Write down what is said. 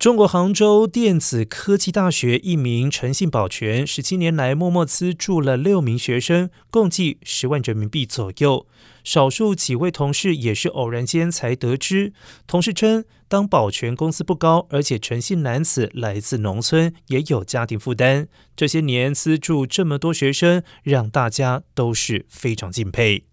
中国杭州电子科技大学一名诚信保全，十七年来默默资助了六名学生，共计十万人民币左右。少数几位同事也是偶然间才得知。同事称，当保全工资不高，而且诚信男子来自农村，也有家庭负担。这些年资助这么多学生，让大家都是非常敬佩。